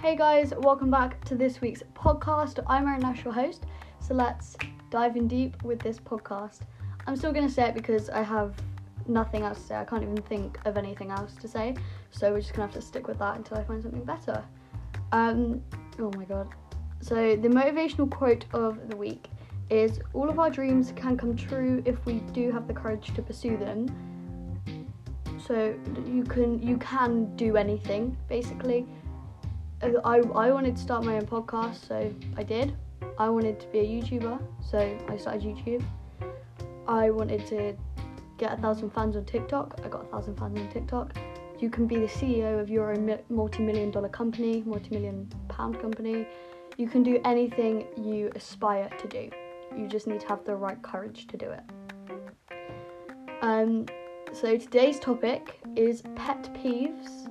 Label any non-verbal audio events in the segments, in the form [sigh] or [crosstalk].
Hey guys, welcome back to this week's podcast. I'm Erin Nash, your host. So let's dive in deep with this podcast. I'm still going to say it because I have nothing else to say. I can't even think of anything else to say. So we're just going to have to stick with that until I find something better. Um, oh my god. So the motivational quote of the week is all of our dreams can come true if we do have the courage to pursue them. So you can you can do anything basically. I, I wanted to start my own podcast, so I did. I wanted to be a YouTuber, so I started YouTube. I wanted to get a thousand fans on TikTok. I got a thousand fans on TikTok. You can be the CEO of your own multi-million dollar company, multi-million pound company. You can do anything you aspire to do. You just need to have the right courage to do it. Um, so today's topic is pet peeves.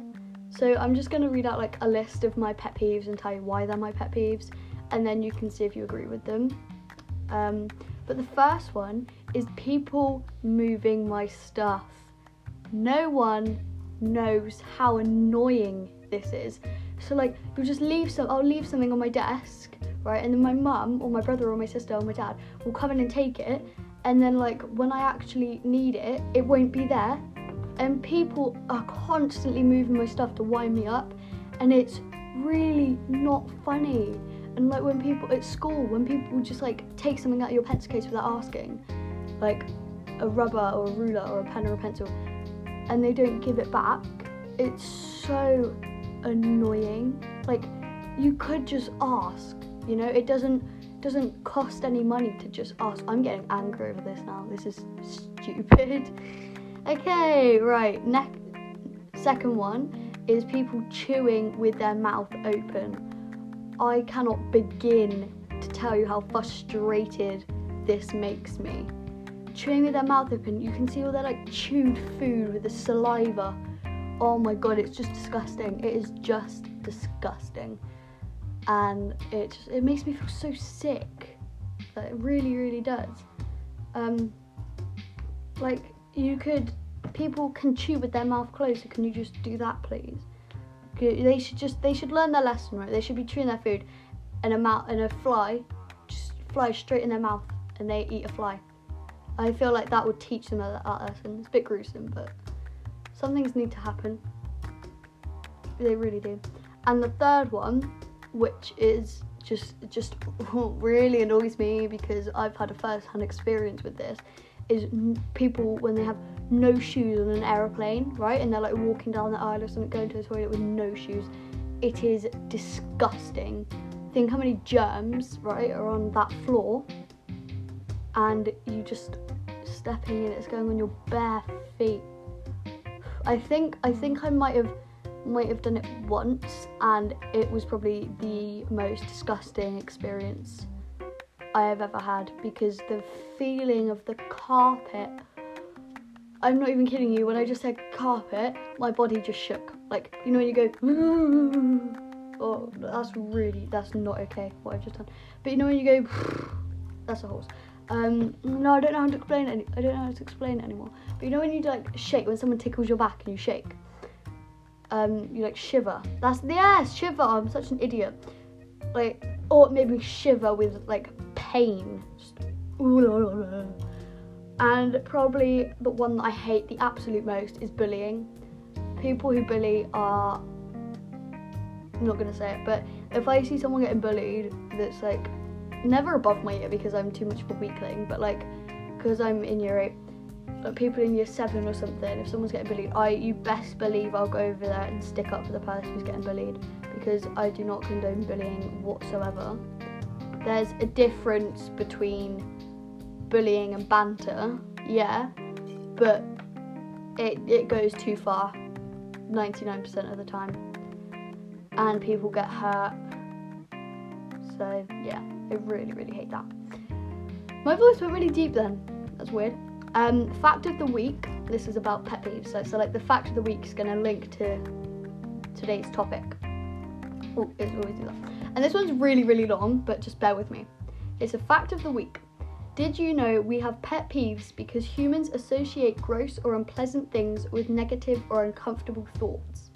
So I'm just going to read out like a list of my pet peeves and tell you why they're my pet peeves, and then you can see if you agree with them. Um, but the first one is people moving my stuff. No one knows how annoying this is. So like you'll just leave some I'll leave something on my desk, right? And then my mum or my brother or my sister or my dad will come in and take it and then like when I actually need it, it won't be there. And people are constantly moving my stuff to wind me up and it's really not funny. And like when people at school, when people just like take something out of your pencil case without asking, like a rubber or a ruler or a pen or a pencil, and they don't give it back, it's so annoying. Like you could just ask, you know, it doesn't doesn't cost any money to just ask. I'm getting angry over this now. This is stupid. [laughs] okay, right. Next second one is people chewing with their mouth open. I cannot begin to tell you how frustrated this makes me. Chewing with their mouth open, you can see all their like chewed food with the saliva. Oh my god, it's just disgusting. It is just disgusting. And it just, it makes me feel so sick. It really, really does. Um, like you could people can chew with their mouth closed, so can you just do that please? They should just they should learn their lesson, right? They should be chewing their food, and a mouth and a fly just flies straight in their mouth, and they eat a fly. I feel like that would teach them that lesson. It's a bit gruesome, but some things need to happen. They really do. And the third one, which is just just [laughs] really annoys me because I've had a first-hand experience with this, is people when they have no shoes on an aeroplane, right? And they're like walking down the aisle or something, going to the toilet with no shoes. It is disgusting. Think how many germs, right, are on that floor, and you just stepping in it's going on your bare feet. I think I think I might have might have done it once, and it was probably the most disgusting experience I have ever had because the feeling of the carpet I'm not even kidding you. When I just said carpet, my body just shook. Like you know when you go, oh, that's really that's not okay. What I've just done. But you know when you go, that's a horse. Um, no, I don't know how to explain it. I don't know how to explain it anymore. But you know when you like shake when someone tickles your back and you shake. Um, you like shiver. That's the yes, shiver. I'm such an idiot. Like, or maybe shiver with like pain. Just, and probably the one that I hate the absolute most is bullying. People who bully are I'm not gonna say it, but if I see someone getting bullied that's like never above my year because I'm too much of a weakling, but like because I'm in year eight, like people in year seven or something, if someone's getting bullied, I you best believe I'll go over there and stick up for the person who's getting bullied because I do not condone bullying whatsoever. There's a difference between bullying and banter, yeah, but it, it goes too far 99% of the time. And people get hurt. So, yeah, I really, really hate that. My voice went really deep then. That's weird. Um, fact of the week. This is about pet peeves. So, so like the fact of the week is going to link to today's topic. Oh, it's always do that. And this one's really, really long, but just bear with me. It's a fact of the week. Did you know we have pet peeves because humans associate gross or unpleasant things with negative or uncomfortable thoughts?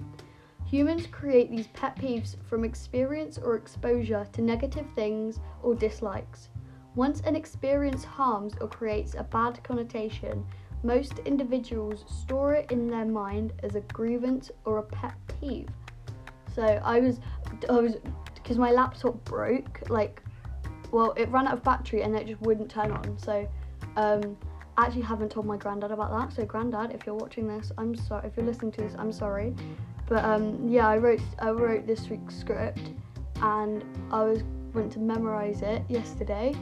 Humans create these pet peeves from experience or exposure to negative things or dislikes. Once an experience harms or creates a bad connotation, most individuals store it in their mind as a grievance or a pet peeve. So I was, I was, because my laptop broke. Like, well, it ran out of battery and it just wouldn't turn on. So, um, I actually haven't told my granddad about that. So, granddad, if you're watching this, I'm sorry. If you're listening to this, I'm sorry. But um, yeah, I wrote, I wrote this week's script, and I was went to memorize it yesterday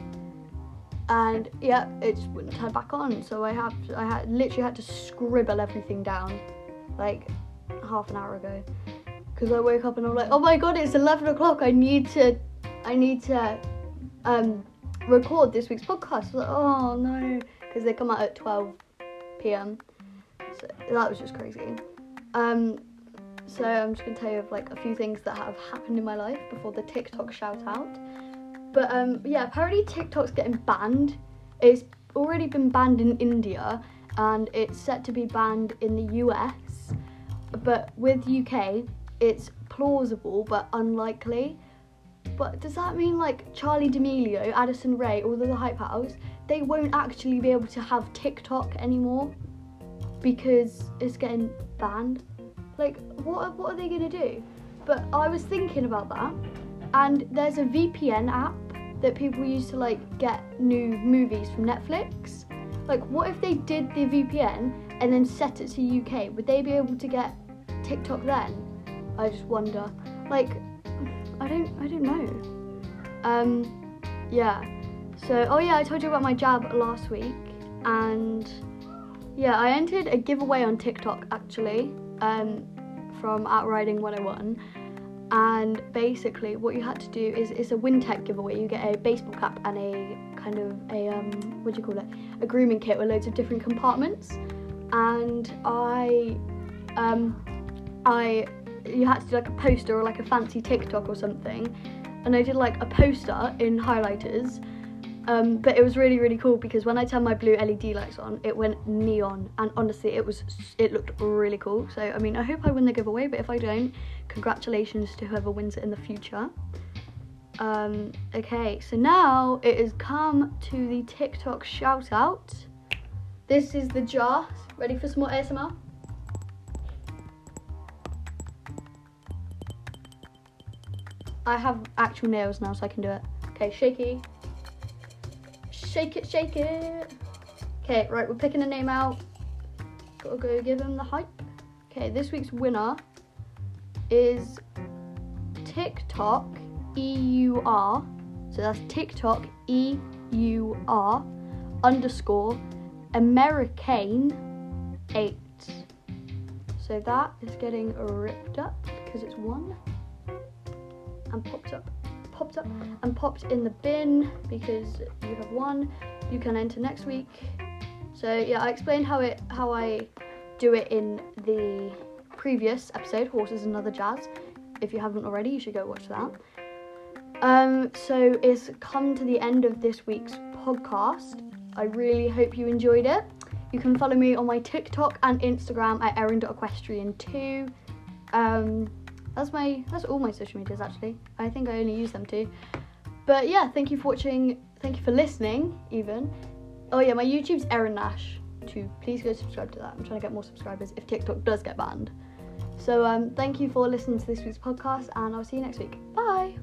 and yeah, it just wouldn't turn back on. So I have, I had literally had to scribble everything down, like half an hour ago, because I woke up and I'm like, oh my god, it's eleven o'clock. I need to, I need to, um, record this week's podcast. Like, oh no, because they come out at twelve p.m. So that was just crazy. Um, so I'm just gonna tell you of like a few things that have happened in my life before the TikTok shout out. But um, yeah, apparently TikTok's getting banned. It's already been banned in India and it's set to be banned in the US. But with UK, it's plausible but unlikely. But does that mean like Charli D'Amelio, Addison Rae, all of the hype house, they won't actually be able to have TikTok anymore because it's getting banned? Like, what what are they gonna do? But I was thinking about that and there's a VPN app that people use to like get new movies from Netflix. Like, what if they did the VPN and then set it to UK? Would they be able to get TikTok then? I just wonder. Like, I don't, I don't know. Um, yeah. So, oh yeah, I told you about my jab last week, and yeah, I entered a giveaway on TikTok actually, um, from Outriding 101 and basically what you had to do is it's a WinTech giveaway. You get a baseball cap and a kind of a um, what do you call it? A grooming kit with loads of different compartments. And I um, I you had to do like a poster or like a fancy TikTok or something. And I did like a poster in highlighters um, but it was really really cool because when I turned my blue LED lights on, it went neon, and honestly, it was it looked really cool. So I mean, I hope I win the giveaway, but if I don't, congratulations to whoever wins it in the future. Um, okay, so now it has come to the TikTok shout out. This is the jar. Ready for some more ASMR? I have actual nails now, so I can do it. Okay, shaky. Shake it, shake it. Okay, right, we're picking a name out. Gotta go give him the hype. Okay, this week's winner is TikTok EUR. So that's TikTok EUR underscore American 8. So that is getting ripped up because it's one and popped up popped up and popped in the bin because you have won. You can enter next week. So yeah, I explained how it how I do it in the previous episode, Horses and Other Jazz. If you haven't already, you should go watch that. Um, so it's come to the end of this week's podcast. I really hope you enjoyed it. You can follow me on my TikTok and Instagram at erin.equestrian2. Um, that's my that's all my social medias actually. I think I only use them too. But yeah, thank you for watching. Thank you for listening. Even. Oh yeah, my YouTube's Erin Nash. Too. Please go subscribe to that. I'm trying to get more subscribers if TikTok does get banned. So um, thank you for listening to this week's podcast, and I'll see you next week. Bye.